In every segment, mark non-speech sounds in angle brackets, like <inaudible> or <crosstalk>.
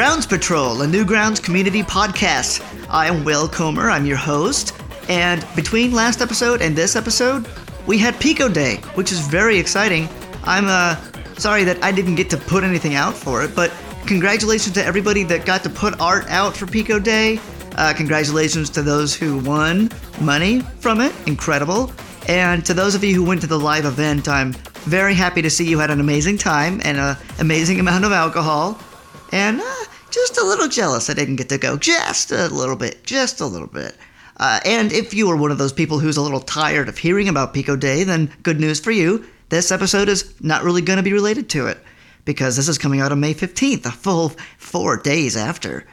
Grounds Patrol, a Newgrounds community podcast. I am Will Comer, I'm your host, and between last episode and this episode, we had Pico Day, which is very exciting. I'm uh, sorry that I didn't get to put anything out for it, but congratulations to everybody that got to put art out for Pico Day. Uh, congratulations to those who won money from it, incredible. And to those of you who went to the live event, I'm very happy to see you had an amazing time and an amazing amount of alcohol. And uh, a little jealous I didn't get to go. Just a little bit. Just a little bit. Uh, and if you are one of those people who's a little tired of hearing about Pico Day, then good news for you. This episode is not really going to be related to it because this is coming out on May 15th, a full four days after.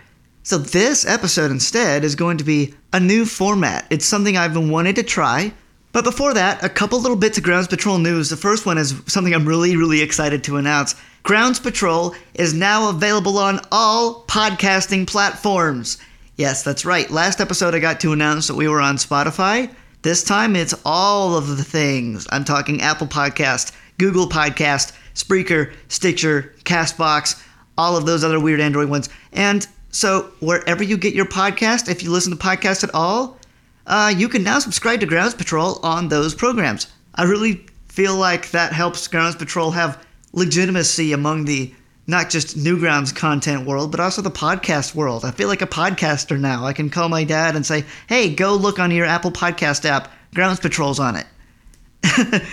So, this episode instead is going to be a new format. It's something I've been wanting to try. But before that, a couple little bits of Grounds Patrol news. The first one is something I'm really, really excited to announce. Grounds Patrol is now available on all podcasting platforms. Yes, that's right. Last episode, I got to announce that we were on Spotify. This time, it's all of the things. I'm talking Apple Podcast, Google Podcast, Spreaker, Stitcher, Castbox, all of those other weird Android ones. And so, wherever you get your podcast, if you listen to podcasts at all, uh, you can now subscribe to Grounds Patrol on those programs. I really feel like that helps Grounds Patrol have legitimacy among the not just Newgrounds content world, but also the podcast world. I feel like a podcaster now. I can call my dad and say, hey, go look on your Apple Podcast app. Grounds Patrol's on it. <laughs>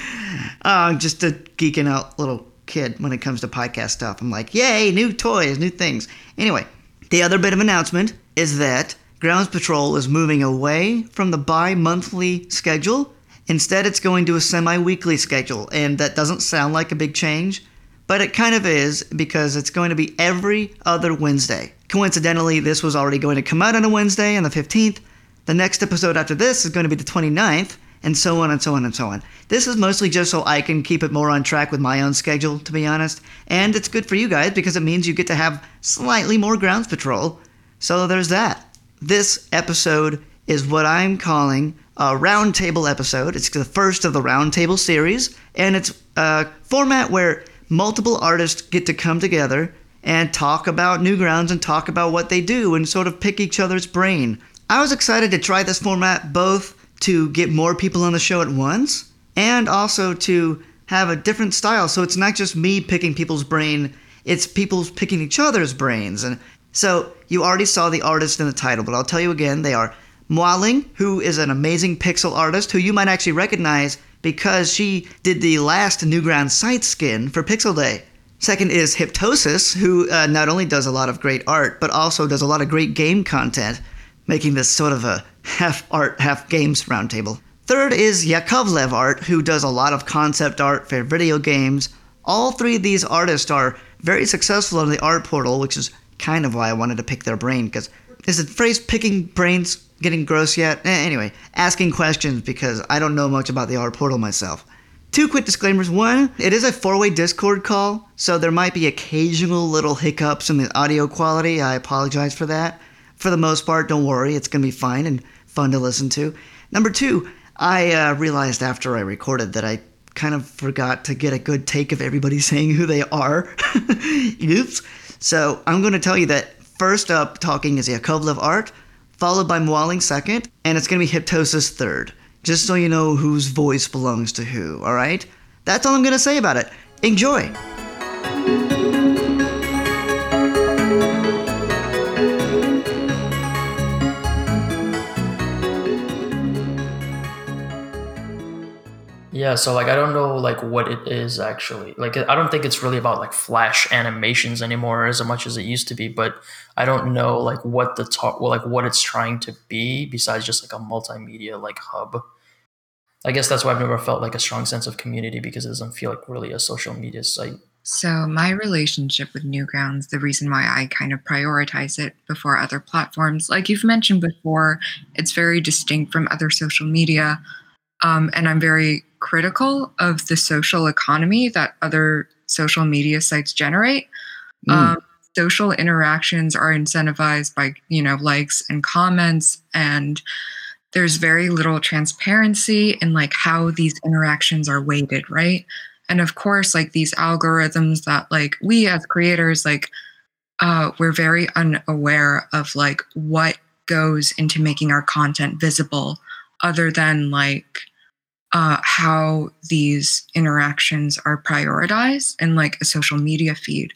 uh, just a geeking out little kid when it comes to podcast stuff. I'm like, yay, new toys, new things. Anyway, the other bit of announcement is that Grounds Patrol is moving away from the bi monthly schedule. Instead, it's going to a semi weekly schedule, and that doesn't sound like a big change, but it kind of is because it's going to be every other Wednesday. Coincidentally, this was already going to come out on a Wednesday on the 15th. The next episode after this is going to be the 29th, and so on and so on and so on. This is mostly just so I can keep it more on track with my own schedule, to be honest. And it's good for you guys because it means you get to have slightly more grounds patrol. So there's that. This episode is what I'm calling a roundtable episode. It's the first of the roundtable series, and it's a format where multiple artists get to come together and talk about Newgrounds and talk about what they do and sort of pick each other's brain. I was excited to try this format both to get more people on the show at once and also to have a different style. So it's not just me picking people's brain, it's people picking each other's brains. And so you already saw the artist in the title, but I'll tell you again they are Mwaling, who is an amazing pixel artist who you might actually recognize because she did the last Newground site skin for Pixel Day. Second is Hyptosis, who uh, not only does a lot of great art, but also does a lot of great game content, making this sort of a half art, half games roundtable. Third is Yakovlev Art, who does a lot of concept art for video games. All three of these artists are very successful on the art portal, which is kind of why I wanted to pick their brain, because is the phrase picking brains getting gross yet? Eh, anyway, asking questions because I don't know much about the art portal myself. Two quick disclaimers. One, it is a four way Discord call, so there might be occasional little hiccups in the audio quality. I apologize for that. For the most part, don't worry, it's going to be fine and fun to listen to. Number two, I uh, realized after I recorded that I kind of forgot to get a good take of everybody <laughs> saying who they are. <laughs> Oops. So I'm going to tell you that first up talking is Yakovlev Art, followed by Mwaling second, and it's going to be Hyptosis third. Just so you know whose voice belongs to who, alright? That's all I'm going to say about it. Enjoy! Yeah, so like I don't know like what it is actually. Like I don't think it's really about like flash animations anymore as much as it used to be, but I don't know like what the talk well, like what it's trying to be besides just like a multimedia like hub. I guess that's why I've never felt like a strong sense of community because it doesn't feel like really a social media site. So, my relationship with Newgrounds, the reason why I kind of prioritize it before other platforms, like you've mentioned before, it's very distinct from other social media. Um, and I'm very critical of the social economy that other social media sites generate. Mm. Um, social interactions are incentivized by you know likes and comments and there's very little transparency in like how these interactions are weighted right and of course like these algorithms that like we as creators like uh, we're very unaware of like what goes into making our content visible, other than like uh, how these interactions are prioritized in like a social media feed.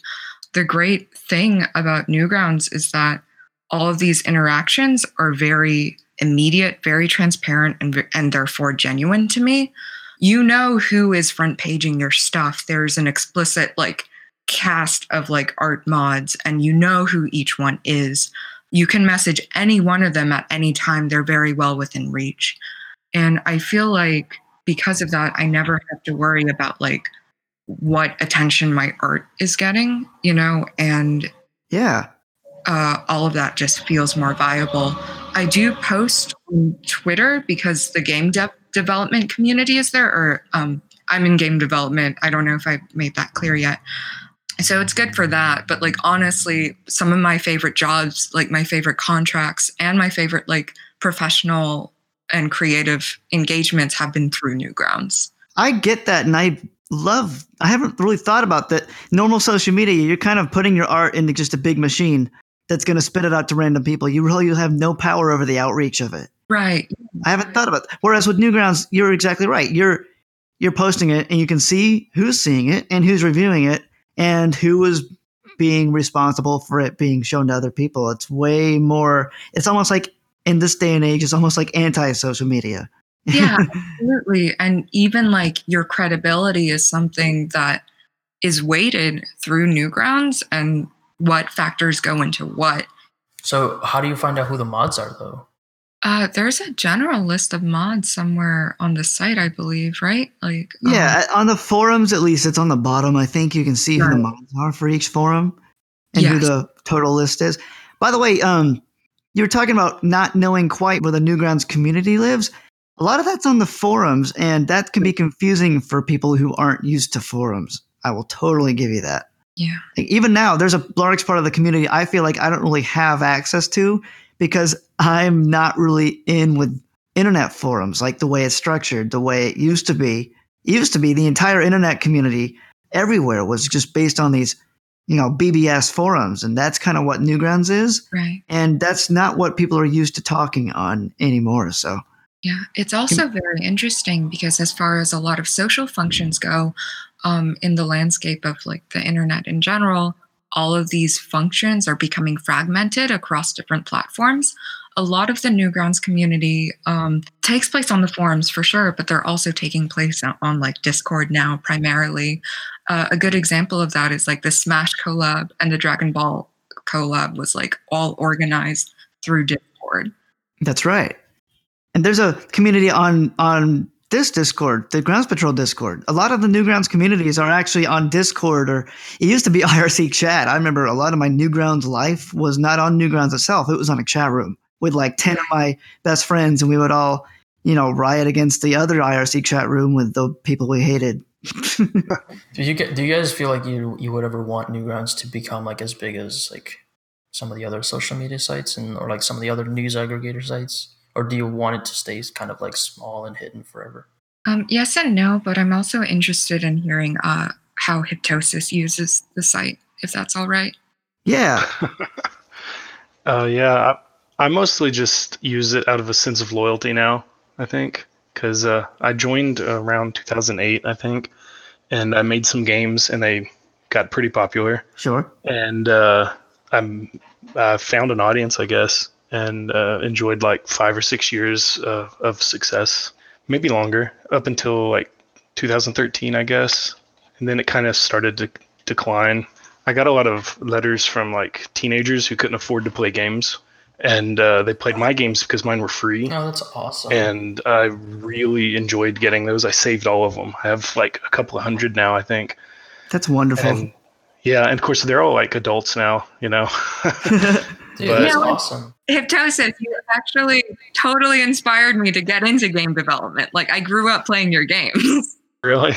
The great thing about Newgrounds is that all of these interactions are very immediate, very transparent, and, and therefore genuine to me. You know who is front paging your stuff. There's an explicit like cast of like art mods, and you know who each one is. You can message any one of them at any time. They're very well within reach. And I feel like because of that, I never have to worry about like what attention my art is getting, you know, and Yeah. uh, all of that just feels more viable. I do post on Twitter because the game dev development community is there, or um, I'm in game development. I don't know if I made that clear yet. So it's good for that. But like honestly, some of my favorite jobs, like my favorite contracts and my favorite like professional and creative engagements have been through Newgrounds. I get that, and I love. I haven't really thought about that. Normal social media, you're kind of putting your art into just a big machine that's going to spit it out to random people. You really have no power over the outreach of it. Right. I haven't thought about. That. Whereas with Newgrounds, you're exactly right. You're you're posting it, and you can see who's seeing it and who's reviewing it, and who is being responsible for it being shown to other people. It's way more. It's almost like in this day and age, it's almost like anti-social media. <laughs> yeah absolutely and even like your credibility is something that is weighted through newgrounds and what factors go into what So how do you find out who the mods are though? uh there's a general list of mods somewhere on the site i believe right like um, Yeah, on the forums, at least it's on the bottom. I think you can see who the mods are for each forum and who the total list is. By the way, um, you were talking about not knowing quite where the Newgrounds community lives. A lot of that's on the forums, and that can be confusing for people who aren't used to forums. I will totally give you that. yeah Like, even now, there's a large part of the community I feel like I don't really have access to because I'm not really in with internet forums, like the way it's structured, the way it used to be. It used to be the entire internet community everywhere was just based on these, you know, BBS forums, and that's kind of what Newgrounds is. right And that's not what people are used to talking on anymore. So, Yeah, it's also very interesting because as far as a lot of social functions go, um, in the landscape of like the internet in general, all of these functions are becoming fragmented across different platforms. A lot of the Newgrounds community um, takes place on the forums for sure, but they're also taking place on, on like Discord now primarily. Uh, a good example of that is like the Smash collab and the Dragon Ball collab was like all organized through Discord. That's right. And there's a community on on this Discord, the Grounds Patrol Discord. A lot of the Newgrounds communities are actually on Discord, or it used to be <laughs> IRC chat. I remember a lot of my Newgrounds life was not on Newgrounds itself; it was on a chat room with like ten of my best friends, and we would all, you know, riot against the other IRC chat room with the people we hated. <laughs> Do you get? Do you guys feel like you you would ever want Newgrounds to become like as big as like some of the other social media sites and or like some of the other news aggregator sites, or do you want it to stay kind of like small and hidden forever? Um, yes and no, but I'm also interested in hearing uh, how Hyptosis uses the site, if that's all right. yeah, <laughs> Uh, yeah, I, I mostly just use it out of a sense of loyalty now. I think because uh, I joined around 2008, I think, and I made some games and they got pretty popular. sure. And uh, I'm I found an audience, I guess, and uh, enjoyed like five or six years uh, of success, maybe longer, up until like 2013, I guess, and then it kind of started to decline. I got a lot of letters from like teenagers who couldn't afford to play games, and uh, they played my games because mine were free. Oh, that's awesome. And I really enjoyed getting those. I saved all of them. I have like a couple of hundred now, I think. That's wonderful. And yeah, and of course they're all like adults now, you know. <laughs> Dude, but- that's Yeah, like- awesome. Hyptosis, you actually totally inspired me to get into game development. Like, I grew up playing your games. <laughs> really?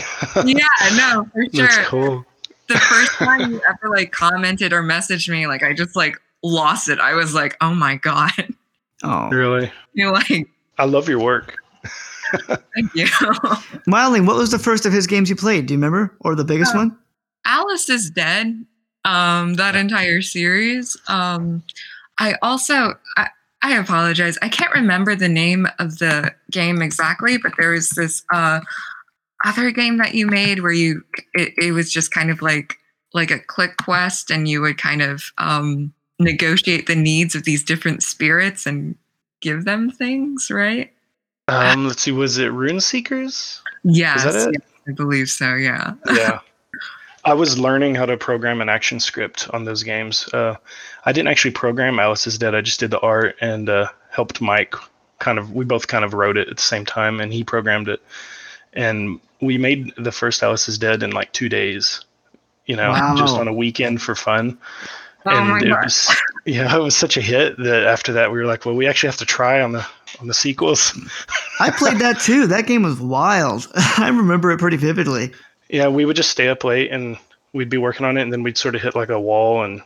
yeah, no, for <laughs> sure. That's cool. The first time you ever like commented or messaged me, like, I just like lost it. I was like, oh my God. <laughs> oh, Really? You're like, I love your work. thank you. <laughs> Milding, what was the first of his games you played? Do you remember, or the biggest Uh, one? Alice is dead. um, that entire series. Um, I also, I, I apologize. I can't remember the name of the game exactly, but there was this uh, other game that you made where you it, it was just kind of like like a click quest, and you would kind of um, negotiate the needs of these different spirits and give them things, right? Um, let's see, was it Rune Seekers? Yes, Is that it? yes, I believe so. Yeah. yeah. <laughs> I was learning how to program an action script on those games. Uh, I didn't actually program Alice is Dead. I just did the art and uh, helped Mike. Kind of, we both kind of wrote it at the same time, and he programmed it. And we made the first Alice is Dead in like two days. You know, Wow. just on a weekend for fun. Oh my and it God. was, yeah, it was such a hit that after that we were like, well, we actually have to try on the on the sequels. I played that too. That game was wild. <laughs> I remember it pretty vividly. Yeah, we would just stay up late and we'd be working on it, and then we'd sort of hit like a wall, and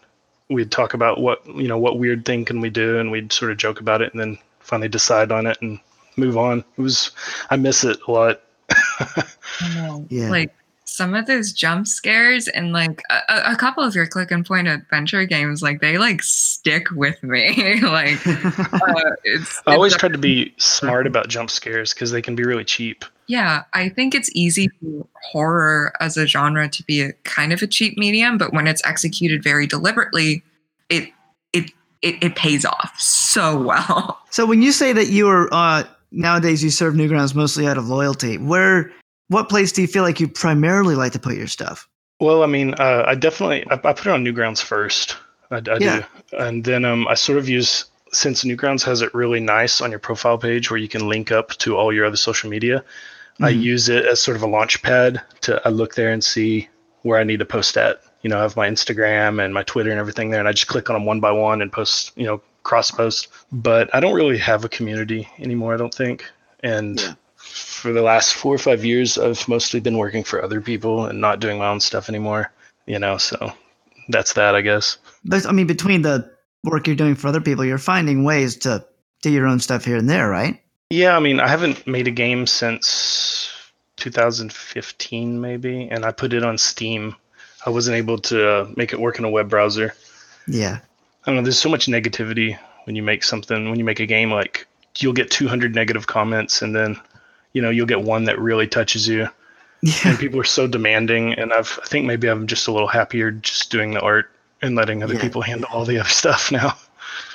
we'd talk about what you know what weird thing can we do, and we'd sort of joke about it, and then finally decide on it and move on. It was I miss it a lot. <laughs> I know. Yeah. Like some of those jump scares and like a, a- a couple of your click and point adventure games, like they like stick with me. <laughs> like <laughs> uh, it's. I always it's- tried to be smart about jump scares because they can be really cheap. Yeah, I think it's easy for horror as a genre to be a kind of a cheap medium, but when it's executed very deliberately, it it it, it pays off so well. <laughs> so when you say that you are uh, nowadays you serve Newgrounds mostly out of loyalty, where what place do you feel like you primarily like to put your stuff? Well, I mean, uh, I definitely I, I put it on Newgrounds first. I, I Yeah. do, and then um, I sort of use since Newgrounds has it really nice on your profile page where you can link up to all your other social media. I Mhm. use it as sort of a launch pad to I look there and see where I need to post at. You know, I have my Instagram and my Twitter and everything there, and I just click on them one by one and post. You know, cross post. But I don't really have a community anymore. I don't think, and. Yeah. For the last four or five years, I've mostly been working for other people and not doing my own stuff anymore you know so that's that i guess But I mean, between the work you're doing for other people, you're finding ways to do your own stuff here and there, right? yeah i mean i haven't made a game since 2015 maybe and i put it on steam i wasn't able to uh, make it work in a web browser Yeah. i don't know there's so much negativity when you make something when you make a game like you'll get 200 negative comments and then you know you'll get one that really touches you Yeah. and people are so demanding and i've i think maybe i'm just a little happier just doing the art and letting other Yeah. people handle all the other <laughs> stuff now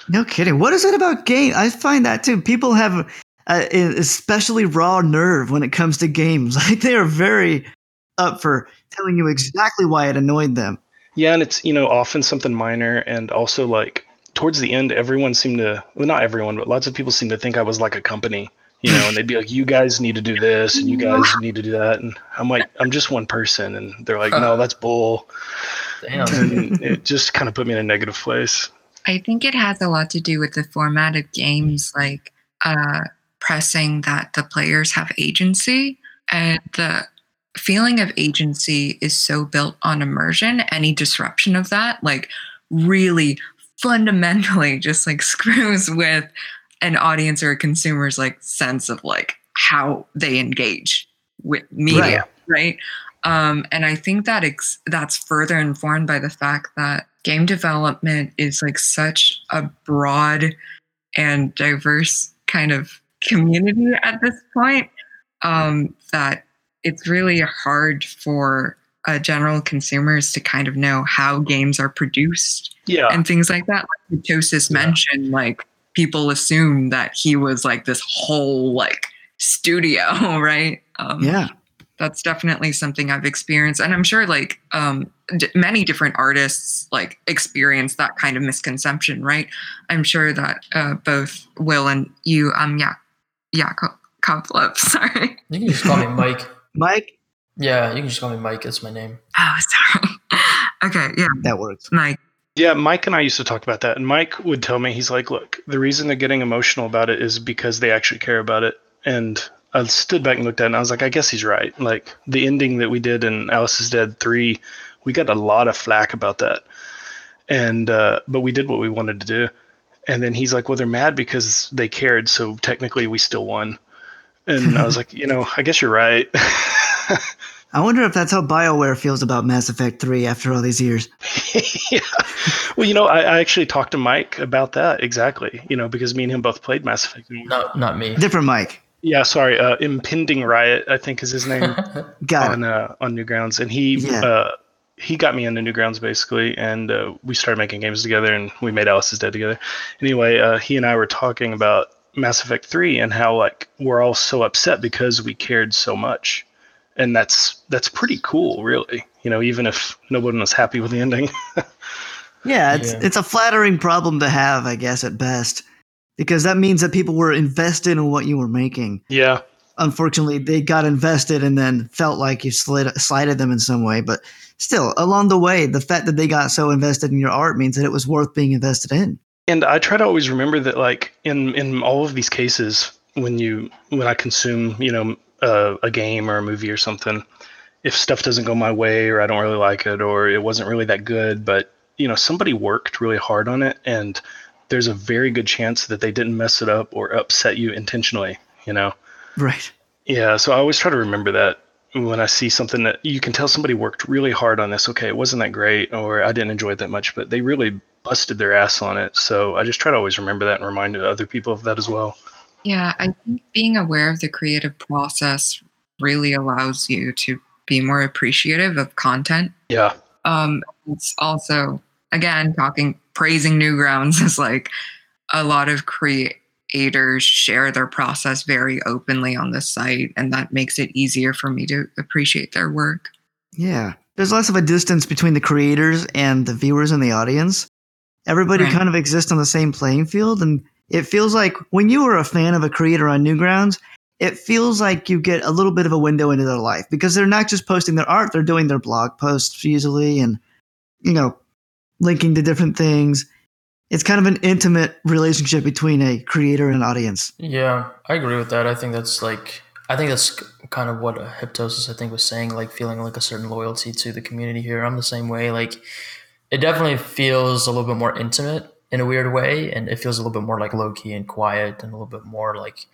No kidding. What is it about game? I find that too. People have a, an especially raw nerve when it comes to games. <laughs> Like they are very up for telling you exactly why it annoyed them. Yeah, and it's you know often something minor, and also like towards the end, everyone seemed to well, not everyone, but lots of people seemed to think I was like a company, you know, and they'd be like, "You guys need to do this, and you guys <laughs> need to do that," and I'm like, "I'm just one person," and they're like, "No, that's bull," Damn. and it just kind of put me in a negative place. I think it has a lot to do with the format of games, like uh, pressing that the players have agency. And the feeling of agency is so built on immersion. Any disruption of that, like, really fundamentally <laughs> just like screws with an audience or a consumer's like sense of like how they engage with media, right? Um, and I think that ex- that's further informed by the fact that game development is like such a broad and diverse kind of community at this point um, that it's really hard for uh, general consumers to kind of know how games are produced Yeah, and things like that. Like Tosis Yeah. mentioned, like people assume that he was like this whole like studio, <laughs> right? Um, Yeah. that's definitely something I've experienced, and I'm sure like um, d- many different artists like experience that kind of misconception, right? I'm sure that uh, both Will and you, um, yeah, yeah, Koplop, <laughs> sorry. You can just call me Mike. <laughs> Mike, Yeah, you can just call me Mike. It's my name. Oh, sorry. okay, yeah, that works. Mike. Yeah, Mike and I used to talk about that, and Mike would tell me he's like, "Look, the reason they're getting emotional about it is because they actually care about it." And I stood back and looked at it, and I was like, "I guess he's right." Like the ending that we did in Alice is Dead three, we got a lot of flack about that, and uh, but we did what we wanted to do. And then he's like, "Well, they're mad because they cared, so technically we still won." And I was <laughs> like, "You know, I guess you're right." <laughs> I wonder if that's how BioWare feels about Mass Effect 3 after all these years. <laughs> yeah. Well, you know, I, I, actually talked to Mike about that exactly, you know, because me and him both played Mass Effect. No, not me. Different Mike. Yeah, sorry. Uh, Impending Riot, I think is his name <laughs> Got on uh, on Newgrounds, and he Yeah. uh, he got me into Newgrounds basically, and uh, we started making games together, and we made Alice is Dead together. Anyway, uh, he and I were talking about Mass Effect Three and how like we're all so upset because we cared so much, and that's that's pretty cool, really. You know, even if no one was happy with the ending. <laughs> Yeah, it's Yeah. it's a flattering problem to have, I guess, at best, because that means that people were invested in what you were making. yeah, Unfortunately, they got invested and then felt like you slid, slighted them in some way. But still, along the way, the fact that they got so invested in your art means that it was worth being invested in. and I try to always remember that, like in in all of these cases, when you when I consume, you know, uh, a game or a movie or something, if stuff doesn't go my way or I don't really like it or it wasn't really that good, but you know, somebody worked really hard on it, and there's a very good chance that they didn't mess it up or upset you intentionally. You know. Right. Yeah, so I always try to remember that when I see something that you can tell somebody worked really hard on this. Okay, it wasn't that great, or I didn't enjoy it that much, but they really busted their ass on it. So I just try to always remember that and remind other people of that as well. Yeah, I think being aware of the creative process really allows you to be more appreciative of content. Yeah, Um, it's also, again, talking, praising Newgrounds <laughs> is like a lot of creators share their process very openly on the site, and that makes it easier for me to appreciate their work. Yeah. There's less of a distance between the creators and the viewers and the audience. Everybody Right. kind of exists on the same playing field. And it feels like when you are a fan of a creator on Newgrounds, it feels like you get a little bit of a window into their life because they're not just posting their art, they're doing their blog posts usually and, you know, linking to different things. It's kind of an intimate relationship between a creator and an audience. Yeah, I agree with that. I think that's like I think that's kind of what Hyptosis I think was saying, like feeling like a certain loyalty to the community here. I'm the same way. Like it definitely feels a little bit more intimate in a weird way, and it feels a little bit more like low key and quiet, and a little bit more like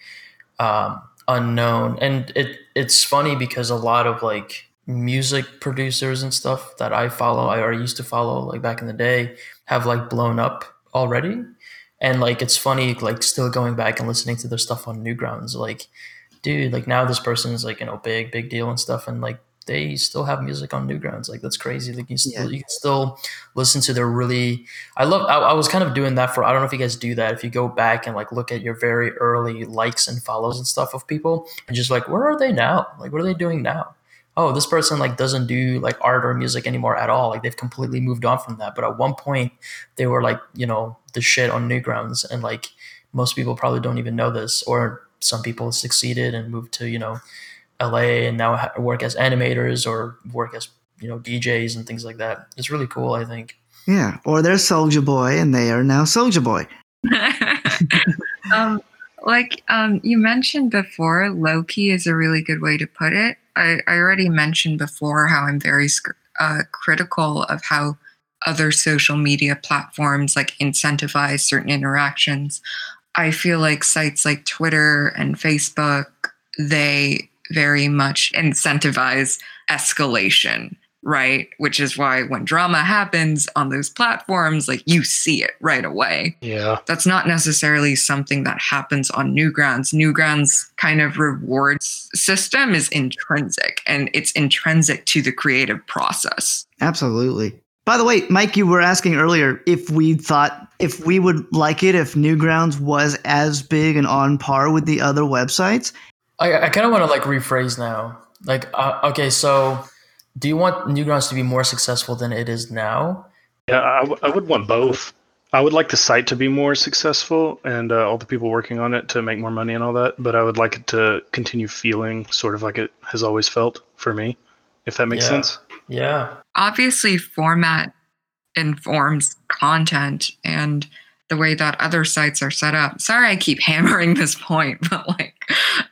um, unknown. And it it's funny because a lot of like music producers and stuff that I follow, I or used to follow like back in the day, have like blown up already and like it's funny like still going back and listening to their stuff on newgrounds like dude like now this person is like you know big big deal and stuff and like they still have music on newgrounds like that's crazy. Like you still Yeah. you can still listen to their really i love I, I was kind of doing that for i don't know if you guys do that if you go back and like look at your very early likes and follows and stuff of people and just like where are they now? Like what are they doing now? Oh this person like doesn't do like art or music anymore at all. Like they've completely moved on from that. But at one point they were like you know the shit on newgrounds and like most people probably don't even know this or some people succeeded and moved to you know la and now work as animators or work as you know djs and things like that it's really cool i think Yeah. Or they're Soldier Boy and they are now Soldier Boy. <laughs> <laughs> um, like um, you mentioned before, low key is a really good way to put it. I, I already mentioned before how I'm very uh, critical of how other social media platforms like incentivize certain interactions. I feel like sites like Twitter and Facebook, they very much incentivize escalation, right? Which is why when drama happens on those platforms, like you see it right away yeah, that's not necessarily something that happens on Newgrounds. Newgrounds kind of rewards system is intrinsic and it's intrinsic to the creative process. Absolutely. By the way, Mike, you were asking earlier if we thought if we would like it if Newgrounds was as big and on par with the other websites. I, I kind of want to like rephrase now like uh, okay so do you want newgrounds to be more successful than it is now yeah. I, w- I would want both. I would like the site to be more successful and uh, all the people working on it to make more money and all that. But I would like it to continue feeling sort of like it has always felt for me, if that makes Yeah. sense. yeah Obviously, format informs content and the way that other sites are set up. Sorry, I keep <laughs> hammering this point, but like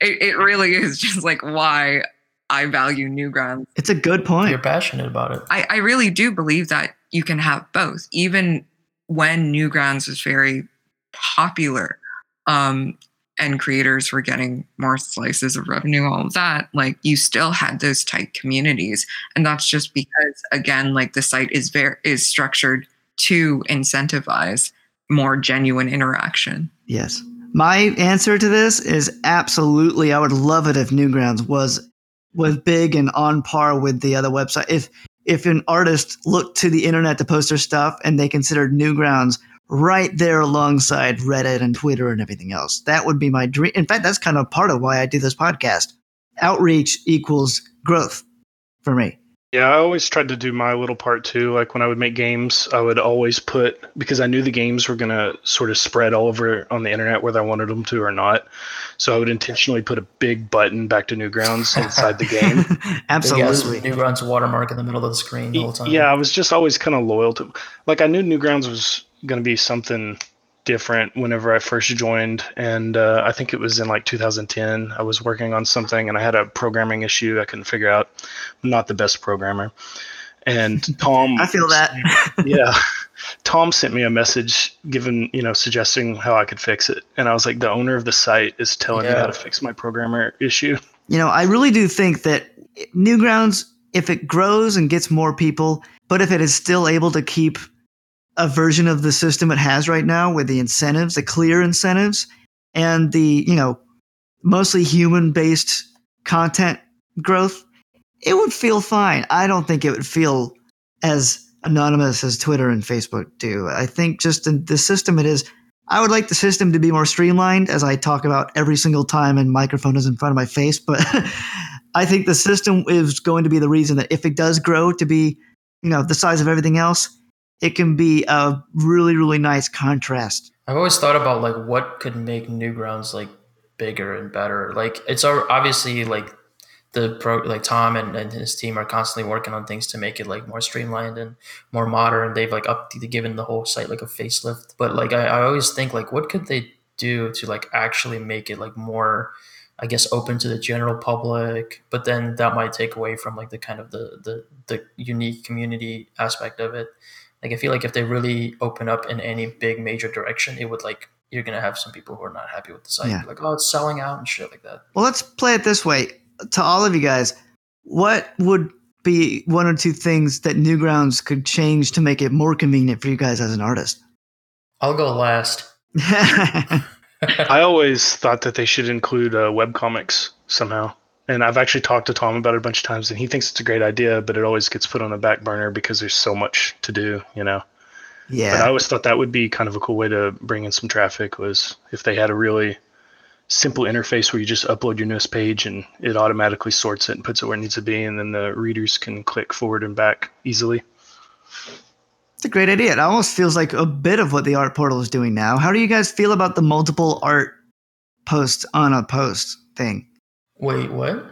it, it really is just like why I value Newgrounds. It's a good point. you're passionate about it I, I really do believe that you can have both, even when Newgrounds was very popular. Um, and creators were getting more slices of revenue, all of that, like you still had those tight communities. And that's just because again, like the site is very is structured to incentivize more genuine interaction. Yes. My answer to this is absolutely I would love it if Newgrounds was was big and on par with the other website. If if an artist looked to the internet to post their stuff and they considered Newgrounds right there alongside Reddit and Twitter and everything else. That would be my dream. In fact, that's kind of part of why I do this podcast. Outreach equals growth for me. Yeah, I always tried to do my little part too. Like when I would make games, I would always put because I knew the games were gonna sort of spread all over on the internet whether I wanted them to or not. So I would intentionally put a big button back to Newgrounds inside the game. <laughs> Absolutely. Newgrounds watermark in the middle of the screen the whole time. Yeah, I was just always kind of loyal to. Like I knew Newgrounds was going to be something different whenever I first joined, and uh, I think it was in like 2010. I was working on something, and I had a programming issue I couldn't figure out. I'm not the best programmer, and <laughs> Tom. I feel that. yeah, Tom sent me a message, given, you know, suggesting how I could fix it, and I was like, the owner of the site is telling Yeah. me how to fix my programmer issue. You know, I really do think that Newgrounds, if it grows and gets more people, but if it is still able to keep a version of the system it has right now with the incentives, the clear incentives, and the, you know, mostly human based content growth, it would feel fine. I don't think it would feel as anonymous as Twitter and Facebook do. I think just in the system it is, I would like the system to be more streamlined, as I talk about every single time and microphone is in front of my face. But <laughs> I think the system is going to be the reason that if it does grow to be, you know, the size of everything else, it can be a really, really nice contrast. I've always thought about like what could make Newgrounds like bigger and better. Like it's obviously like the pro like Tom and, and his team are constantly working on things to make it like more streamlined and more modern. They've like up to given the whole site like a facelift. But like I, I always think like what could they do to like actually make it like more I guess open to the general public, but then that might take away from like the kind of the the, the unique community aspect of it. Like I feel like if they really open up in any big major direction, it would like you're gonna have some people who are not happy with the site, Yeah. like oh it's selling out and shit like that. Well, let's play it this way to all of you guys. What would be one or two things that Newgrounds could change to make it more convenient for you guys as an artist? I'll go last. <laughs> I always thought that they should include uh, webcomics somehow. And I've actually talked to Tom about it a bunch of times, and he thinks it's a great idea, but it always gets put on the back burner because there's so much to do, you know. Yeah. But I always thought that would be kind of a cool way to bring in some traffic was if they had a really simple interface where you just upload your newest page and it automatically sorts it and puts it where it needs to be, and then the readers can click forward and back easily. It's a great idea. It almost feels like a bit of what the art portal is doing now. How do you guys feel about the multiple art posts on a post thing? Wait, what?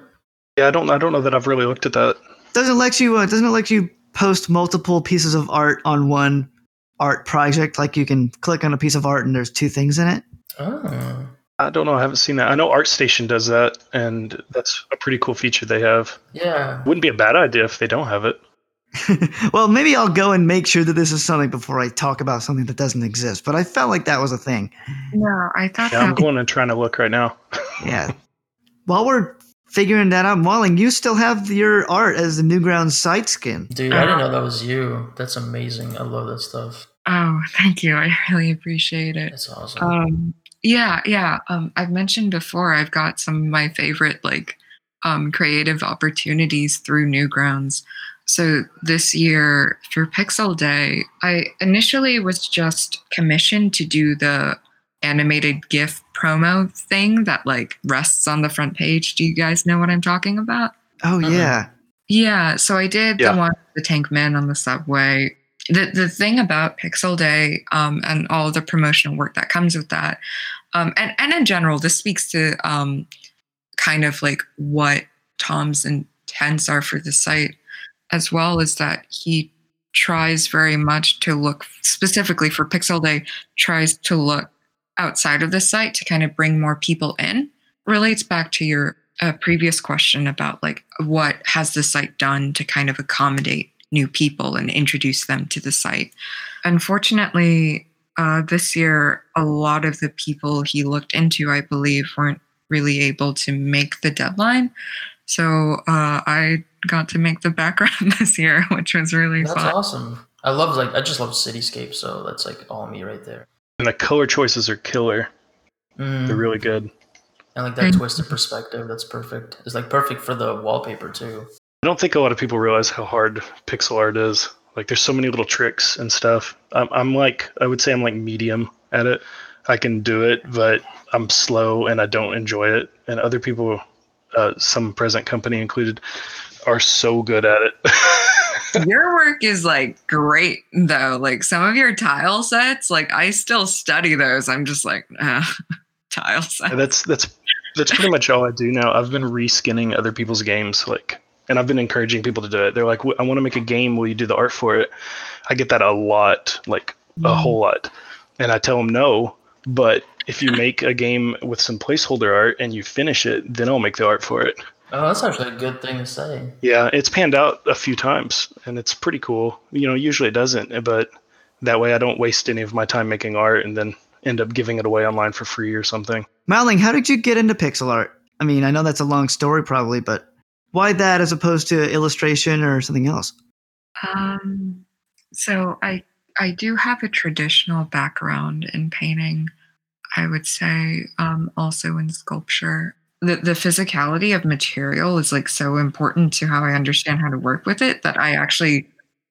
Yeah, I don't, I don't know that I've really looked at that. Doesn't let you uh, doesn't it let you post multiple pieces of art on one art project? Like you can click on a piece of art and there's two things in it. Oh. I don't know. I haven't seen that. I know ArtStation does that, and that's a pretty cool feature they have. Yeah. Wouldn't be a bad idea if they don't have it. <laughs> well, maybe I'll go and make sure that this is something before I talk about something that doesn't exist. But I felt like that was a thing. No, I thought Yeah, I'm going and trying to look right now. <laughs> Yeah. While we're figuring that out, Mwaling, you still have your art as the Newgrounds site skin. Dude, I didn't know that was you. That's amazing. I love that stuff. Oh, thank you. I really appreciate it. That's awesome. Um, yeah, yeah. Um, I've mentioned before I've got some of my favorite like um, creative opportunities through Newgrounds. So this year for Pixel Day, I initially was just commissioned to do the animated GIF promo thing that like rests on the front page. Do you guys know what I'm talking about? Oh Uh-huh. yeah. Yeah, so I did Yeah. the one with the tank man on the subway. The the thing about Pixel Day um, and all the promotional work that comes with that, um, and and in general, this speaks to um, kind of like what Tom's intents are for the site, as well as that he tries very much to look specifically for Pixel Day, tries to look outside of the site to kind of bring more people in. Relates back to your uh, previous question about like what has the site done to kind of accommodate new people and introduce them to the site. Unfortunately, uh, this year, a lot of the people he looked into, I believe, weren't really able to make the deadline. So uh, I got to make the background <laughs> this year, which was really That's fun. awesome. I love like I just love cityscape, so that's like all me right there. And the color choices are killer. Mm. They're really good. And like that twisted perspective, that's perfect. It's like perfect for the wallpaper too. I don't think a lot of people realize how hard pixel art is. Like, there's so many little tricks and stuff. I'm, I'm like, I would say I'm like medium at it. I can do it, but I'm slow and I don't enjoy it. And other people, uh, some present company included, are so good at it. <laughs> your work is like great though. Like some of your tile sets, like I still study those. I'm just like, <laughs> uh, tile sets. That's that's that's pretty much all I do now. I've been reskinning other people's games, like, and I've been encouraging people to do it. They're like, "I want to make a game. Will you do the art for it?" I get that a lot, like a whole lot, and I tell them no. But if you <laughs> make a game with some placeholder art and you finish it, then I'll make the art for it. Oh, that's actually a good thing to say. Yeah, it's panned out a few times, and it's pretty cool. You know, usually it doesn't, but that way I don't waste any of my time making art and then end up giving it away online for free or something. Mwaling, how did you get into pixel art? I mean, I know that's a long story probably, but why that as opposed to illustration or something else? Um, so I I do have a traditional background in painting. I would say um, also in sculpture. The the physicality of material is like so important to how I understand how to work with it that I actually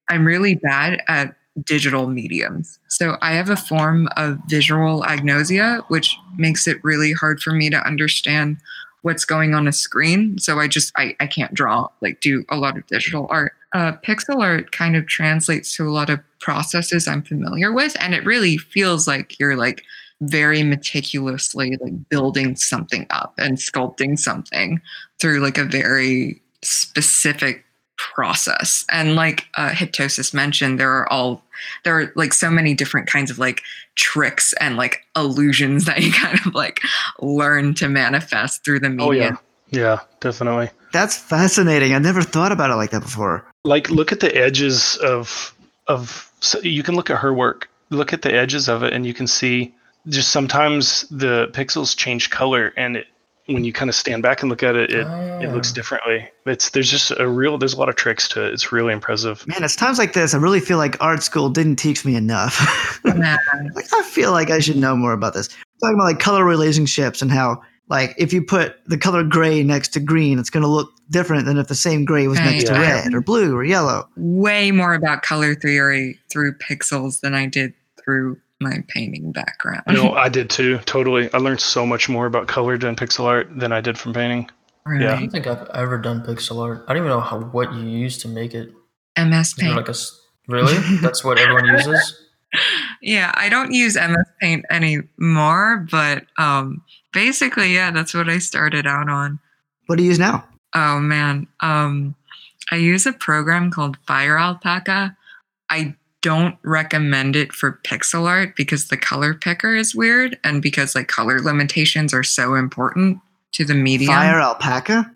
I'm really bad at digital mediums. So I have a form of visual agnosia, which makes it really hard for me to understand what's going on a screen. So I just I, I can't draw, like do a lot of digital art. Uh, pixel art kind of translates to a lot of processes I'm familiar with, and it really feels like you're like very meticulously like building something up and sculpting something through like a very specific process and like uh, hyptosis mentioned there are all there are like so many different kinds of like tricks and like illusions <laughs> that you kind of like learn to manifest through the media Oh yeah, yeah, definitely. That's fascinating. I never thought about it like that before. Like, look at the edges of of. So you can look at her work. Look at the edges of it, and you can see just sometimes the pixels change color, and it, when you kind of stand back and look at it, it it looks Ah. differently. It's there's just a real there's a lot of tricks to it. It's really impressive. Man, it's times like this I really feel like art school didn't teach me enough. <laughs> Like I feel like I should know more about this. Talking about like color relationships and how like if you put the color gray next to green, it's going to look different than if the same gray was next to red or blue or yellow. way more about color theory through pixels than I did through my painting background. You know, I did too. Totally, I learned so much more about color and pixel art than I did from painting. Right. Yeah. I don't think I've ever done pixel art. I don't even know how what you use to make it. MS Is there Paint. like a s- really? That's what everyone uses. <laughs> yeah, I don't use MS Paint anymore, but um, basically, yeah, that's what I started out on. What do you use now? Oh man, um, I use a program called Fire Alpaca. I don't recommend it for pixel art because the color picker is weird, and because like color limitations are so important to the medium. Fire alpaca?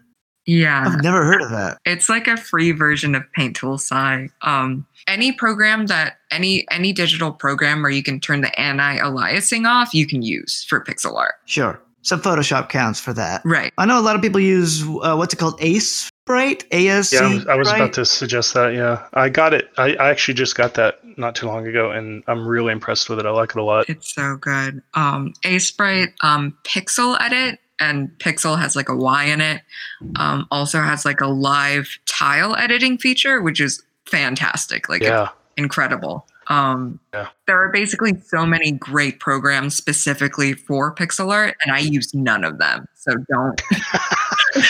yeah, I've never heard of that. it's like a free version of Paint Tool SAI. Um, any program that any any digital program where you can turn the anti-aliasing off, you can use for pixel art. Sure. Some Photoshop counts for that. Right. I know a lot of people use uh, what's it called? Ace Sprite? ASC? Yeah, I was, I was Sprite? about to suggest that. Yeah, I got it. I, I actually just got that not too long ago, and I'm really impressed with it. I like it a lot. It's so good. Um, Aseprite, um, Pyxel Edit, and Pixel has like a Y in it. Um, also has like a live tile editing feature, which is fantastic. Like Yeah, incredible. Um, Yeah. There are basically so many great programs specifically for pixel art, and I use none of them. So don't. <laughs>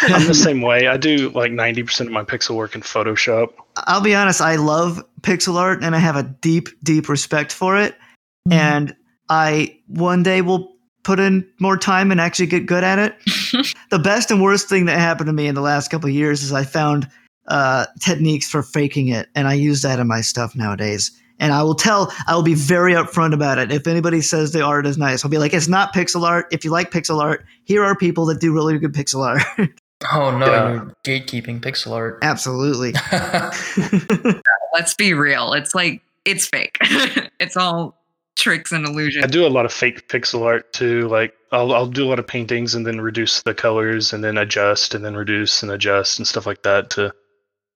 I'm the same way. I do like 90% of my pixel work in Photoshop. I'll be honest, I love pixel art and I have a deep, deep respect for it. And I one day will put in more time and actually get good at it. <laughs> the best and worst thing that happened to me in the last couple of years is I found uh, techniques for faking it, and I use that in my stuff nowadays. And I will tell, I will be very upfront about it. If anybody says the art is nice, I'll be like, it's not pixel art. If you like pixel art, here are people that do really good pixel art. <laughs> Oh no, Yeah. you're gatekeeping pixel art. Absolutely. <laughs> <laughs> Let's be real. It's like it's fake. it's all tricks and illusions. I do a lot of fake pixel art too. Like I'll I'll do a lot of paintings and then reduce the colors and then adjust and then reduce and adjust and stuff like that to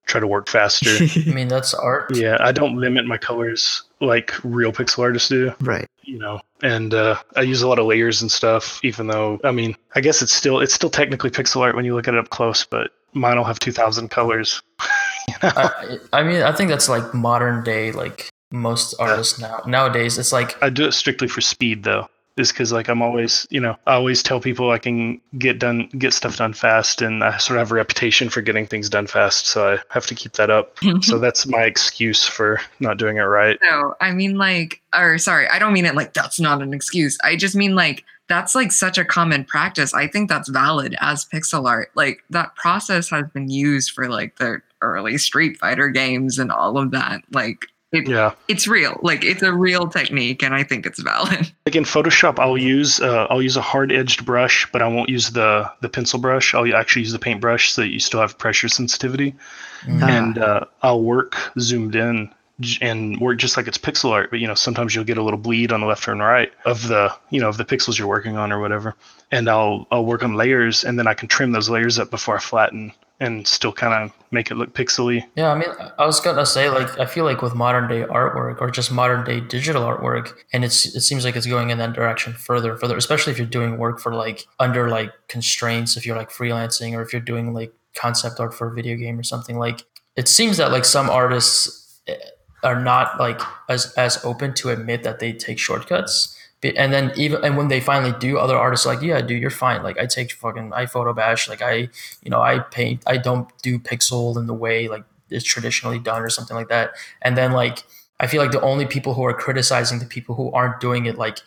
try to work faster. <laughs> I mean, that's art. yeah, I don't limit my colors like real pixel artists do. right. you know and uh, i use a lot of layers and stuff even though i mean i guess it's still it's still technically pixel art when you look at it up close but mine will have 2000 colors <laughs> you know? I, I mean, I think that's like modern day, like most artists now. Nowadays, it's like i do it strictly for speed though is because like i'm always you know i always tell people i can get done get stuff done fast and i sort of have a reputation for getting things done fast so i have to keep that up so <laughs> that's my excuse for not doing it right No, I mean like, or sorry, I don't mean it like that's not an excuse. I just mean like that's like such a common practice. I think that's valid as pixel art. Like that process has been used for like the early Street Fighter games and all of that. Like it, yeah it's real. Like it's a real technique, and I think it's valid. <laughs> like in photoshop i'll use uh, i'll use a hard edged brush but i won't use the the pencil brush i'll actually use the paintbrush so that you still have pressure sensitivity mm, and uh, I'll work zoomed in and work just like it's pixel art. But you know, sometimes you'll get a little bleed on the left and right of the you know of the pixels you're working on or whatever. And I'll I'll work on layers, and then I can trim those layers up before I flatten, and still kind of make it look pixely. Yeah, I mean, I was gonna say like I feel like with modern day artwork or just modern day digital artwork, and it's it seems like it's going in that direction further further, especially if you're doing work for like under like constraints, if you're like freelancing or if you're doing like concept art for a video game or something. Like it seems that like some artists eh, are not like as as open to admit that they take shortcuts. And then even and when they finally do, other artists like, yeah, dude, you're fine. Like I take fucking I photo bash. Like I you know, I paint, I don't do pixel in the way like it's traditionally done or something like that. And then like, I feel like the only people who are criticizing the people who aren't doing it like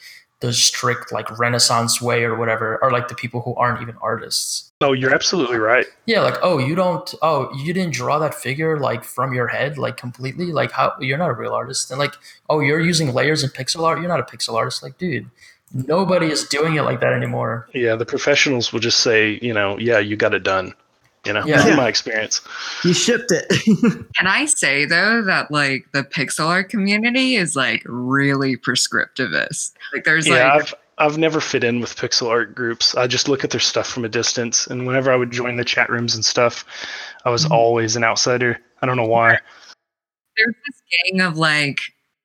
the strict like Renaissance way or whatever are like the people who aren't even artists. Oh, you're absolutely right. Yeah, like oh, you don't, oh, you didn't draw that figure like from your head, like completely. Like how you're not a real artist, and like oh, you're using layers in pixel art. You're not a pixel artist. Like dude, nobody is doing it like that anymore. Yeah, the professionals will just say, you know, yeah, you got it done. You know, Yeah. <laughs> in my experience. You shipped it. <laughs> Can I say though that like the pixel art community is like really prescriptivist? Like there's yeah, like I've I've never fit in with pixel art groups. I just look at their stuff from a distance, and whenever I would join the chat rooms and stuff, I was Mhm. always an outsider. I don't know why. there's this gang of like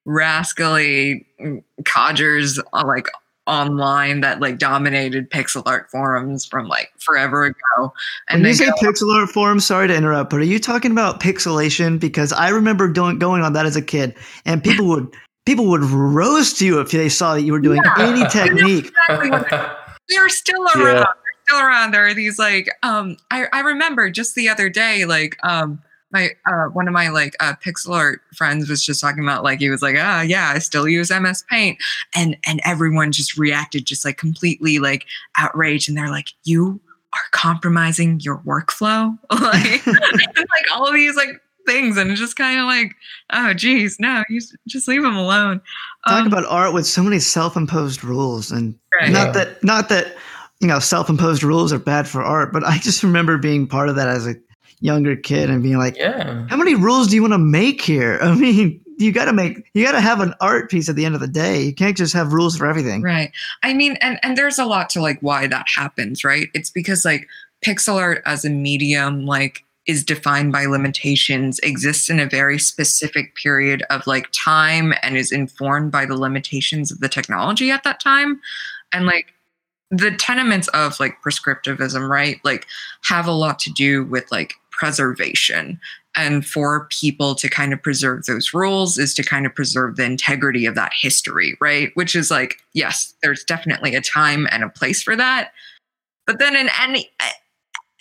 rascally mm, codgers uh, like online that like dominated pixel art forums from like forever ago and when they you say go, pixel art forums, sorry to interrupt, but are you talking about pixelation? Because I remember doing going on that as a kid, and people would people would roast you if they saw that you were doing Yeah. any technique. exactly <laughs> they're still around. Yeah. They're still around. There are these like um I, I remember just the other day, like um my uh one of my like uh pixel art friends was just talking about like he was like, ah yeah, I still use MS Paint. And and everyone just reacted just like completely like outraged and they're like, You are compromising your workflow. <laughs> like, <laughs> like all these like things and it's just kind of like, oh geez, no, you just leave them alone. Talk Um, about art with so many self-imposed rules, and right. not that not that you know self-imposed rules are bad for art, but I just remember being part of that as a younger kid and being like, yeah. how many rules do you want to make here? <laughs> I mean, you got to make you got to have an art piece at the end of the day. You can't just have rules for everything. Right. I mean, and and there's a lot to like why that happens, right? It's because like pixel art as a medium like is defined by limitations, exists in a very specific period of like time and is informed by the limitations of the technology at that time. And like the tenements of like prescriptivism, right? Like have a lot to do with like preservation. And for people to kind of preserve those rules is to kind of preserve the integrity of that history, right? Which is like, yes, there's definitely a time and a place for that. But then in any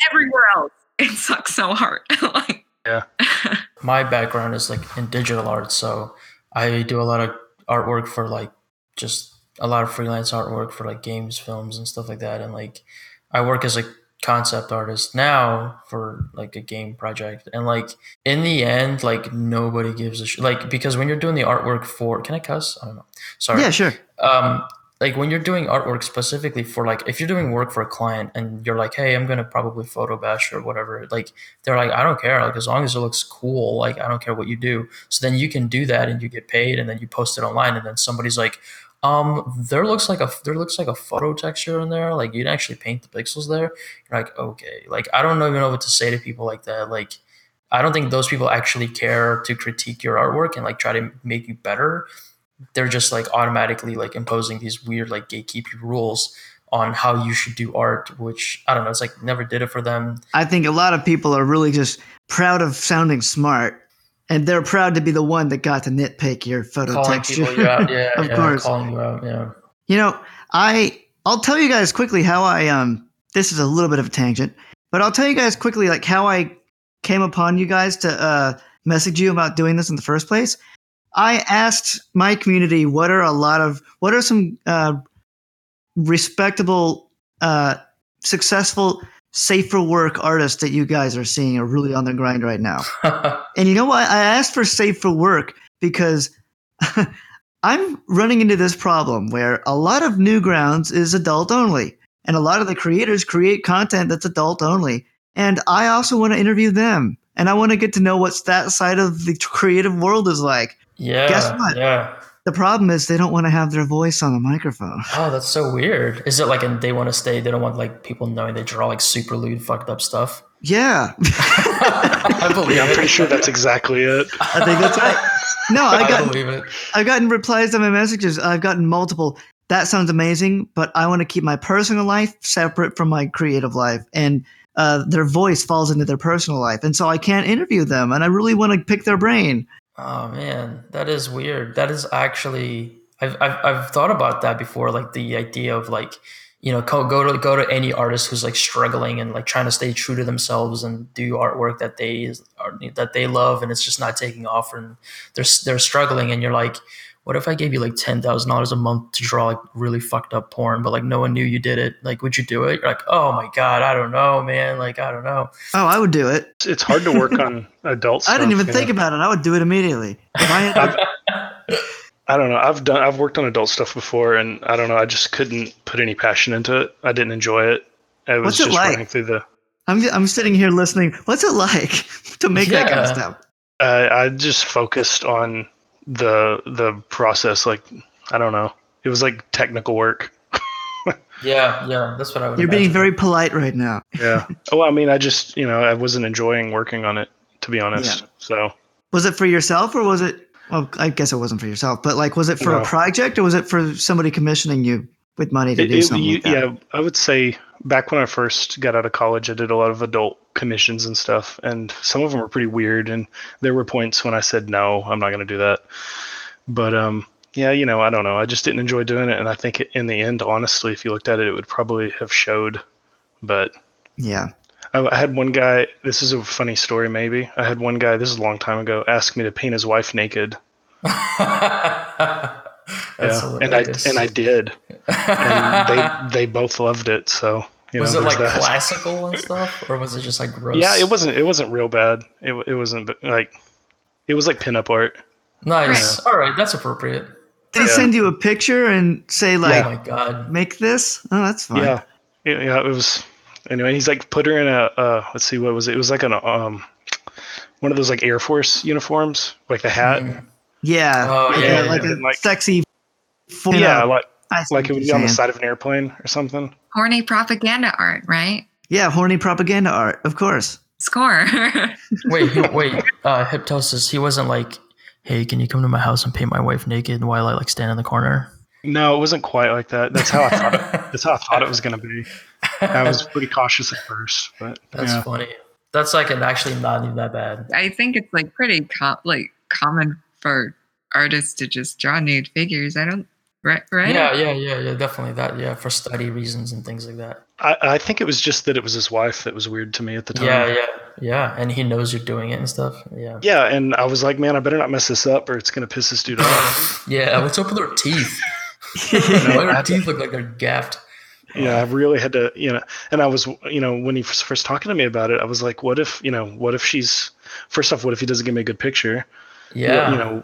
everywhere else, <laughs> it sucks so hard. <laughs> like, <laughs> my background is like in digital art, so I do a lot of artwork for like just a lot of freelance artwork for like games, films, and stuff like that. And like I work as a concept artist now for like a game project. And like in the end, like nobody gives a sh- like because when you're doing the artwork for can I cuss? I don't know. Sorry. Yeah, sure. um like when you're doing artwork specifically for like if you're doing work for a client and you're like hey i'm gonna probably photo bash or whatever like they're like i don't care like as long as it looks cool like i don't care what you do so then you can do that and you get paid and then you post it online and then somebody's like um there looks like a there looks like a photo texture in there like you didn't actually paint the pixels there. You're like okay. Like i don't even know what to say to people like that. Like i don't think those people actually care to critique your artwork and like try to make you better. They're just like automatically like imposing these weird like gatekeeping rules on how you should do art which i don't know it's like never did it for them. I think a lot of people are really just proud of sounding smart, and they're proud to be the one that got to nitpick your photo calling texture. people you <laughs> out yeah Of yeah, course. calling you out yeah You know, I I'll tell you guys quickly how I um this is a little bit of a tangent, but I'll tell you guys quickly like how I came upon you guys to uh message you about doing this in the first place. I asked my community what are a lot of what are some uh respectable uh successful safe for work artists that you guys are seeing are really on the grind right now. <laughs> And you know what? I asked for safe for work because <laughs> I'm running into this problem where a lot of Newgrounds is adult only, and a lot of the creators create content that's adult only. And I also want to interview them, and I want to get to know what's that side of the creative world is like. yeah Guess what? yeah The problem is they don't want to have their voice on the microphone. oh that's so weird is it like and they want to stay they don't want like people knowing they draw like super lewd fucked up stuff Yeah, <laughs> i believe Yeah, I'm it. pretty sure that's exactly it. I think that's right. No, <laughs> I got. I got believe it. I've gotten replies to my messages. I've gotten multiple. That sounds amazing, but I want to keep my personal life separate from my creative life, and uh, their voice falls into their personal life, and so I can't interview them, and I really want to pick their brain. Oh man, that is weird. That is actually I've I've I've thought about that before. Like the idea of like you know go go to go to any artist who's like struggling and like trying to stay true to themselves and do artwork that they that they love and it's just not taking off and they're they're struggling and you're like. What if I gave you like ten thousand dollars a month to draw like really fucked up porn, but like no one knew you did it? Like, would you do it? You're like, oh my god, I don't know, man. Like, I don't know. Oh, I would do it. It's hard to work on <laughs> adult stuff. I didn't even you think know? about it. I would do it immediately. If I had- <laughs> I don't know. I've done. I've worked on adult stuff before, and I don't know. I just couldn't put any passion into it. I didn't enjoy it. It was What's it just like? running through the. I'm I'm sitting here listening. What's it like <laughs> to make that kind of stuff? Uh, I just focused on the the process. Like I don't know. It was like technical work. <laughs> Yeah, yeah, that's what I would. You're being very polite right now. <laughs> Yeah. oh, I mean, I just you know I wasn't enjoying working on it to be honest. Yeah. So Was it for yourself or was it? Well, I guess it wasn't for yourself, but like, was it for No. a project or was it for somebody commissioning you with money to It- do it- something you- like that? yeah, I would say back when I first got out of college, I did a lot of adult commissions and stuff, and some of them were pretty weird. And there were points when I said no, I'm not going to do that. But um, yeah, you know, I don't know. I just didn't enjoy doing it, and I think in the end, honestly, if you looked at it, it would probably have showed. But Yeah. I, I had one guy. This is a funny story, maybe. I had one guy. This is a long time ago. Ask me to paint his wife naked. <laughs> Yeah, and I and I did, <laughs> and they they both loved it. So you was know, it like that. classical and stuff, or was it just like gross? Yeah, it wasn't. It wasn't real bad. It it wasn't like, it was like pinup art. Nice. All right, that's appropriate. Did he Yeah. send you a picture and say like, oh my god. make this? Oh, that's fine. Yeah, yeah, yeah, it was. Anyway, he's like put her in a. Uh, let's see, what was it? It was like an um, one of those like Air Force uniforms, like the hat. Mhm. Yeah. Oh, like, yeah, like a Like- sexy. Full yeah, like I see like it would be you're on the side of an airplane or something. Horny propaganda art, right? Yeah, horny propaganda art, of course. Score. <laughs> Wait, he, wait. Uh, Hyptosis. He wasn't like, hey, can you come to my house and paint my wife naked while I like stand in the corner? No, it wasn't quite like that. That's how I thought. It, <laughs> that's how I thought it was gonna be. I was pretty cautious at first, but <laughs> That's yeah. funny. That's like an actually not even that bad. I think it's like pretty com- like common for artists to just draw nude figures. I don't right right. Yeah, yeah, yeah, yeah. Definitely that. Yeah, for study reasons and things like that. I, I think it was just that it was his wife that was weird to me at the time. Yeah, yeah, yeah. And he knows you're doing it and stuff. Yeah. Yeah, and I was like, man, I better not mess this up, or it's gonna piss this dude off. <laughs> Yeah. What's up with her teeth? <laughs> No, Why her teeth look like they're gaffed? yeah, I really had to, you know, and I was, you know, when he was first talking to me about it, I was like, what if, you know, what if she's, first off, what if he doesn't give me a good picture? Yeah. You know,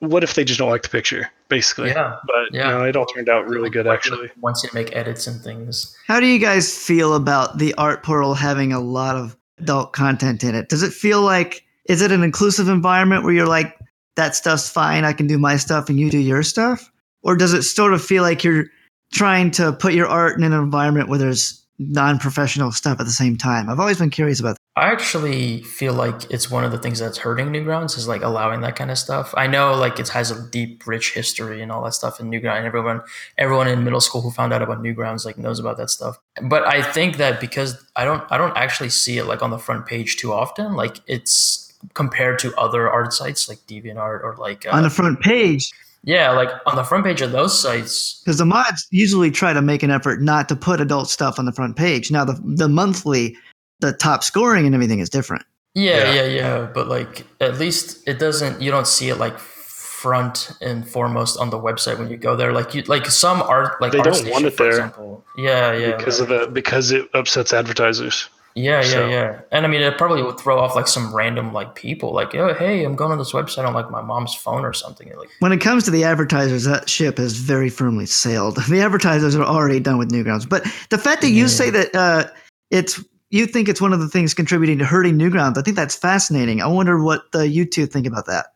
what if they just don't like the picture? Basically. Yeah. But Yeah. no, it all turned out really good actually. Wants you to make edits and things. How do you guys feel about the art portal having a lot of adult content in it? Does it feel like is it an inclusive environment where you're like that stuff's fine, I can do my stuff and you do your stuff? Or does it sort of feel like you're trying to put your art in an environment where there's non-professional stuff at the same time? I've always been curious about that. I actually feel like it's one of the things that's hurting Newgrounds is like allowing that kind of stuff. I know like it has a deep, rich history and all that stuff in Newgrounds. Everyone, everyone in middle school who found out about Newgrounds like knows about that stuff. But I think that because I don't, I don't actually see it like on the front page too often. Like it's compared to other art sites like DeviantArt or like uh, on the front page yeah, like on the front page of those sites. because the mods usually try to make an effort not to put adult stuff on the front page. Now the the monthly, the top scoring and everything is different. Yeah, Yeah. yeah, yeah. But like at least it doesn't. You don't see it like front and foremost on the website when you go there. Like you, like some art, like They don't ArtStation, want it there. Example. Yeah, yeah. because of the because it upsets advertisers. Yeah, yeah, So- yeah. And I mean, it probably would throw off like some random like people, like, oh, hey, I'm going on this website on like my mom's phone or something. Like, When it comes to the advertisers, that ship has very firmly sailed. <laughs> The advertisers are already done with Newgrounds. But the fact that you Yeah. say that uh, it's you think it's one of the things contributing to hurting Newgrounds, I think that's fascinating. I wonder what uh, you two think about that.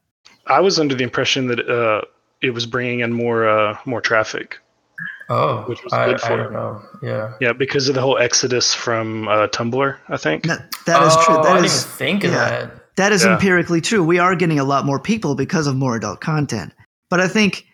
I was under the impression that uh, it was bringing in more uh, more traffic. oh, Which was I, good for I don't know. Yeah. Yeah, because of the whole exodus from uh, Tumblr, I think. That, that is oh, true. I That didn't is even think of that. that is Yeah. empirically true. We are getting a lot more people because of more adult content. But I think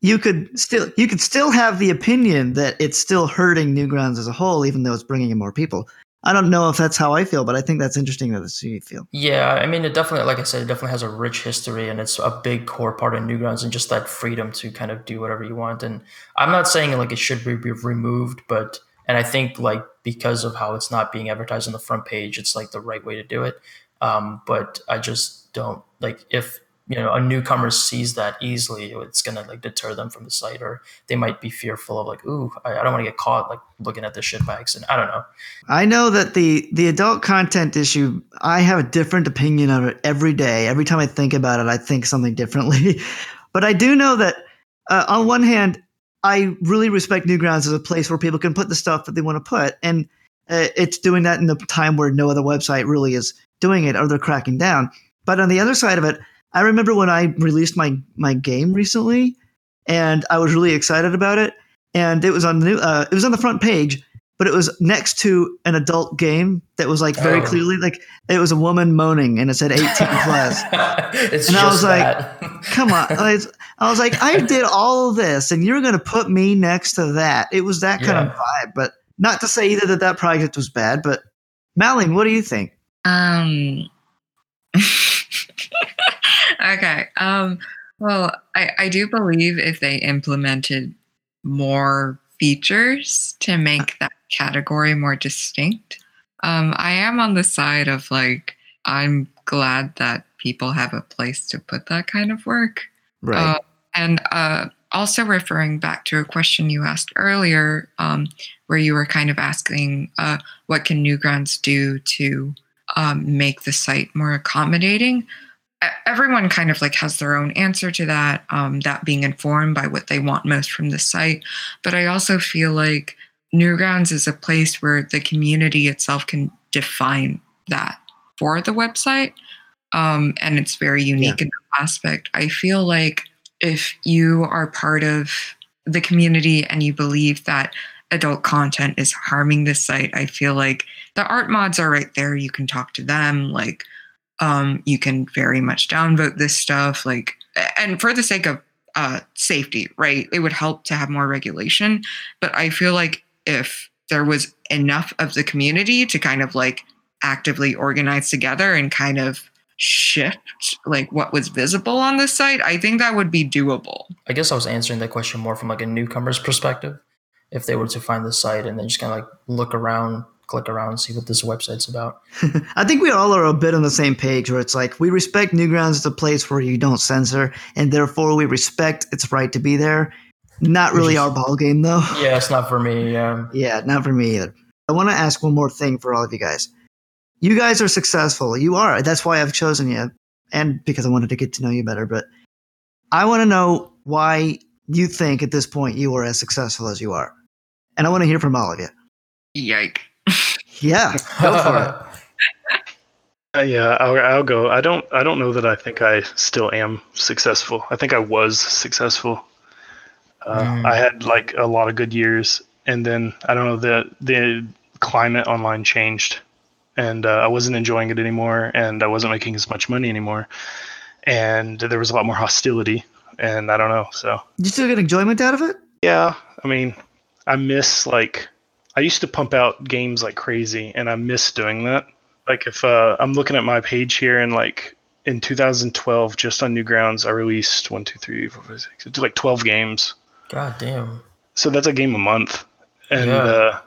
you could still you could still have the opinion that it's still hurting Newgrounds as a whole, even though it's bringing in more people. I don't know if that's how I feel, but I think that's interesting that that's how you feel. Yeah, I mean, it definitely, like I said, it definitely has a rich history, and it's a big core part of Newgrounds, and just that freedom to kind of do whatever you want. And I'm not saying like it should be removed, but and I think like because of how it's not being advertised on the front page, it's like the right way to do it. Um, but I just don't like if you know a newcomer sees that easily, it's gonna like deter them from the site, or they might be fearful of like, ooh, I, I don't want to get caught like looking at this shit by accident. I don't know. I know that the the adult content issue, I have a different opinion of it every day. Every time I think about it, I think something differently. <laughs> but I do know that uh, on one hand, I really respect Newgrounds as a place where people can put the stuff that they want to put, and uh, it's doing that in a time where no other website really is doing it, or they're cracking down. But on the other side of it, I remember when I released my my game recently, and I was really excited about it, and it was on the new, uh, it was on the front page, but it was next to an adult game that was like very Oh. clearly like it was a woman moaning, and it said 18 <laughs> plus. it's And I just was like. Come on, I was, I was like, I did <laughs> all of this, and you're gonna put me next to that. It was that kind of vibe, but not to say either that that project was bad, but Mwaling, what do you think? Um. <laughs> okay. Um. Well, I I do believe if they implemented more features to make that category more distinct, um, I am on the side of like I'm glad that people have a place to put that kind of work. Right. Uh, and uh, also referring back to a question you asked earlier, um, where you were kind of asking, uh, what can Newgrounds do to um, make the site more accommodating? Everyone kind of like has their own answer to that, um, that being informed by what they want most from the site. But I also feel like Newgrounds is a place where the community itself can define that for the website. Um, and it's very unique in that aspect. I feel like if you are part of the community and you believe that adult content is harming this site, I feel like the art mods are right there. You can talk to them. Like, um, you can very much downvote this stuff. Like, and for the sake of uh, safety, right? It would help to have more regulation. But I feel like if there was enough of the community to kind of like actively organize together and kind of shift like what was visible on the site, I think that would be doable. I guess I was answering that question more from like a newcomer's perspective. If they were to find the site and then just kind of like look around, click around, and see what this website's about. <laughs> I think we all are a bit on the same page where it's like we respect Newgrounds as a place where you don't censor, and therefore we respect its right to be there. Not really <laughs> our ball game though. Yeah, it's not for me. Um, Yeah, not for me either. I want to ask one more thing for all of you guys. You guys are successful. You are. That's why I've chosen you, and because I wanted to get to know you better. But I want to know why you think at this point you are as successful as you are. And I want to hear from all of you. Yike. Yeah, go for it. Uh, <laughs> yeah, I'll, I'll go. I don't. I don't know that I think I still am successful. I think I was successful. Uh, Mm. I had like a lot of good years, and then I don't know the the climate online changed, and uh, I wasn't enjoying it anymore, and I wasn't making as much money anymore, and there was a lot more hostility, and I don't know. So You still get enjoyment out of it? yeah, I mean, I miss like I used to pump out games like crazy, and I miss doing that. Like if uh, I'm looking at my page here, and like in 2012, just on Newgrounds, I released one, two, three, four, five, six, I did like 12 games. God damn. So that's a game a month, and Yeah. uh,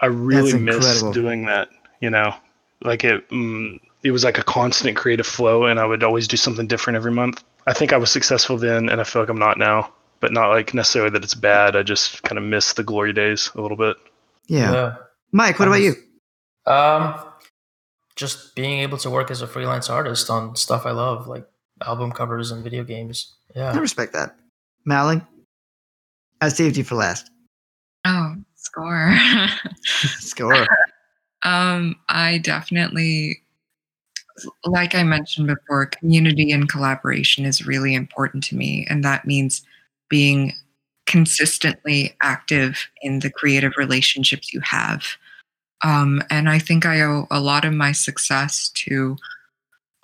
I really miss doing that. You know, like it. Mm, it was like a constant creative flow, and I would always do something different every month. I think I was successful then, and I feel like I'm not now. But not like necessarily that it's bad. I just kind of miss the glory days a little bit. Yeah. Mike, what about you? Um, just being able to work as a freelance artist on stuff I love, like album covers and video games. Yeah. I respect that. Mwaling? I saved you for last. Oh, score. <laughs> Score. <laughs> Um, I definitely, like I mentioned before, community and collaboration is really important to me. And that means being consistently active in the creative relationships you have. Um, and I think I owe a lot of my success to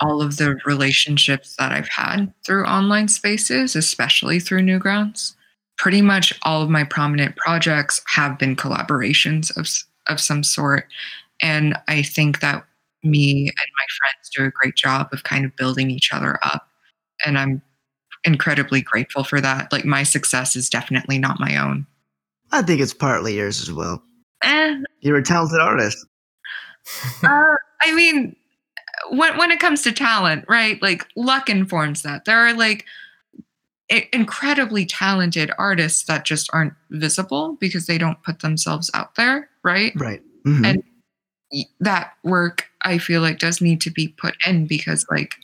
all of the relationships that I've had through online spaces, especially through Newgrounds. Pretty much all of my prominent projects have been collaborations of, of some sort. And I think that me and my friends do a great job of kind of building each other up. And I'm incredibly grateful for that. Like, my success is definitely not my own. I think it's partly yours as well. Eh, You're a talented artist. <laughs> uh, I mean, when when it comes to talent, right? Like luck informs that. There are like i- incredibly talented artists that just aren't visible because they don't put themselves out there, right? Right. Mhm. And- That work I feel like does need to be put in because like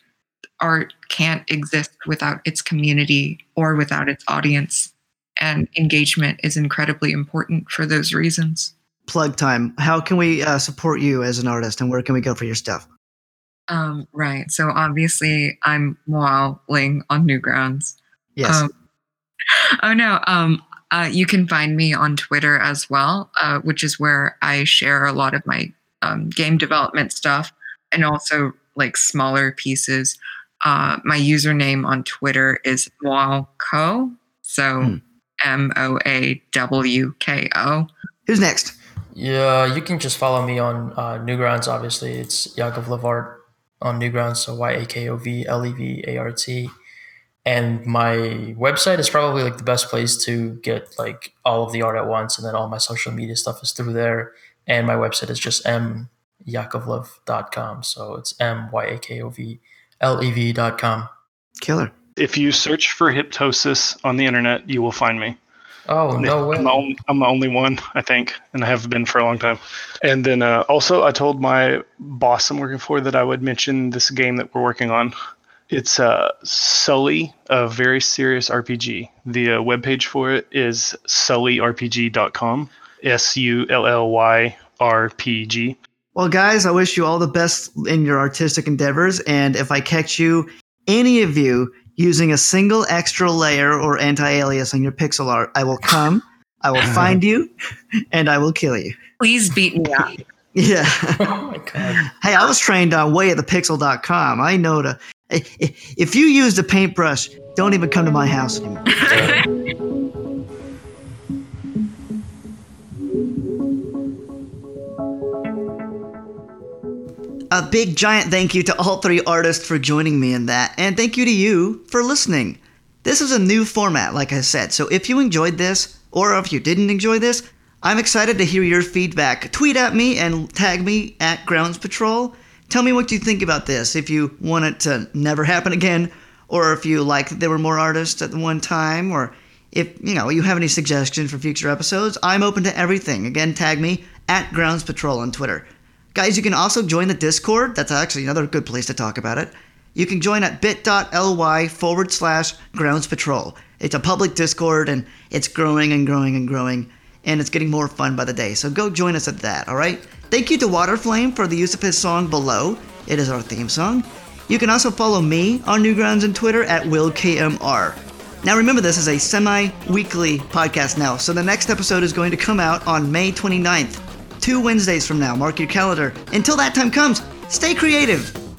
art can't exist without its community or without its audience. And engagement is incredibly important for those reasons. Plug time. How can we uh, support you as an artist and where can we go for your stuff? Um, right. So obviously, I'm Mwaling on Newgrounds. Yes. Um, <laughs> oh no. Um, uh, you can find me on Twitter as well, uh, which is where I share a lot of my um, game development stuff and also like smaller pieces. Uh, my username on Twitter is Moawko. So Hmm. M O A W K O. Who's next? Yeah, you can just follow me on uh, Newgrounds. Obviously, it's Yakov Levart on Newgrounds, so Y A K O V L E V A R T. And my website is probably like the best place to get like all of the art at once, and then all my social media stuff is through there. And my website is just myakovlev.com. So it's M Y A K O V L E V.com. Killer. If you search for Hyptosis on the internet, you will find me. Oh, no way. I'm the, only, I'm the only one, I think, and I have been for a long time. And then uh, also, I told my boss I'm working for that I would mention this game that we're working on. It's uh, Sully, a very serious RPG. The uh, webpage for it is sullyrpg.com. S U L L Y R P G. Well, guys, I wish you all the best in your artistic endeavors. And if I catch you, any of you, using a single extra layer or anti alias on your pixel art, I will come, I will <laughs> find you, and I will kill you. Please beat me up. <laughs> Yeah. <laughs> oh my God. hey, I was trained on way of the pixel.com. I know to. i- i- If you used a paintbrush, don't even come to my house anymore. A big giant thank you to all three artists for joining me in that, and thank you to you for listening. This is a new format, like I said, so if you enjoyed this, or if you didn't enjoy this, I'm excited to hear your feedback. Tweet at me and tag me at Grounds Patrol. Tell me what you think about this, if you want it to never happen again, or if you like that there were more artists at one time, or if you know you have any suggestions for future episodes. I'm open to everything. Again, tag me at Grounds Patrol on Twitter. Guys, you can also join the Discord. That's actually another good place to talk about it. You can join at bit.ly forward slash grounds patrol. It's a public Discord and it's growing and growing and growing, and it's getting more fun by the day. So go join us at that, all right? Thank you to Waterflame for the use of his song Below. It is our theme song. You can also follow me on Newgrounds and Twitter at WillKMR. Now remember, this is a semi-weekly podcast now, so the next episode is going to come out on May 29th, two Wednesdays from now. Mark your calendar. Until that time comes, stay creative.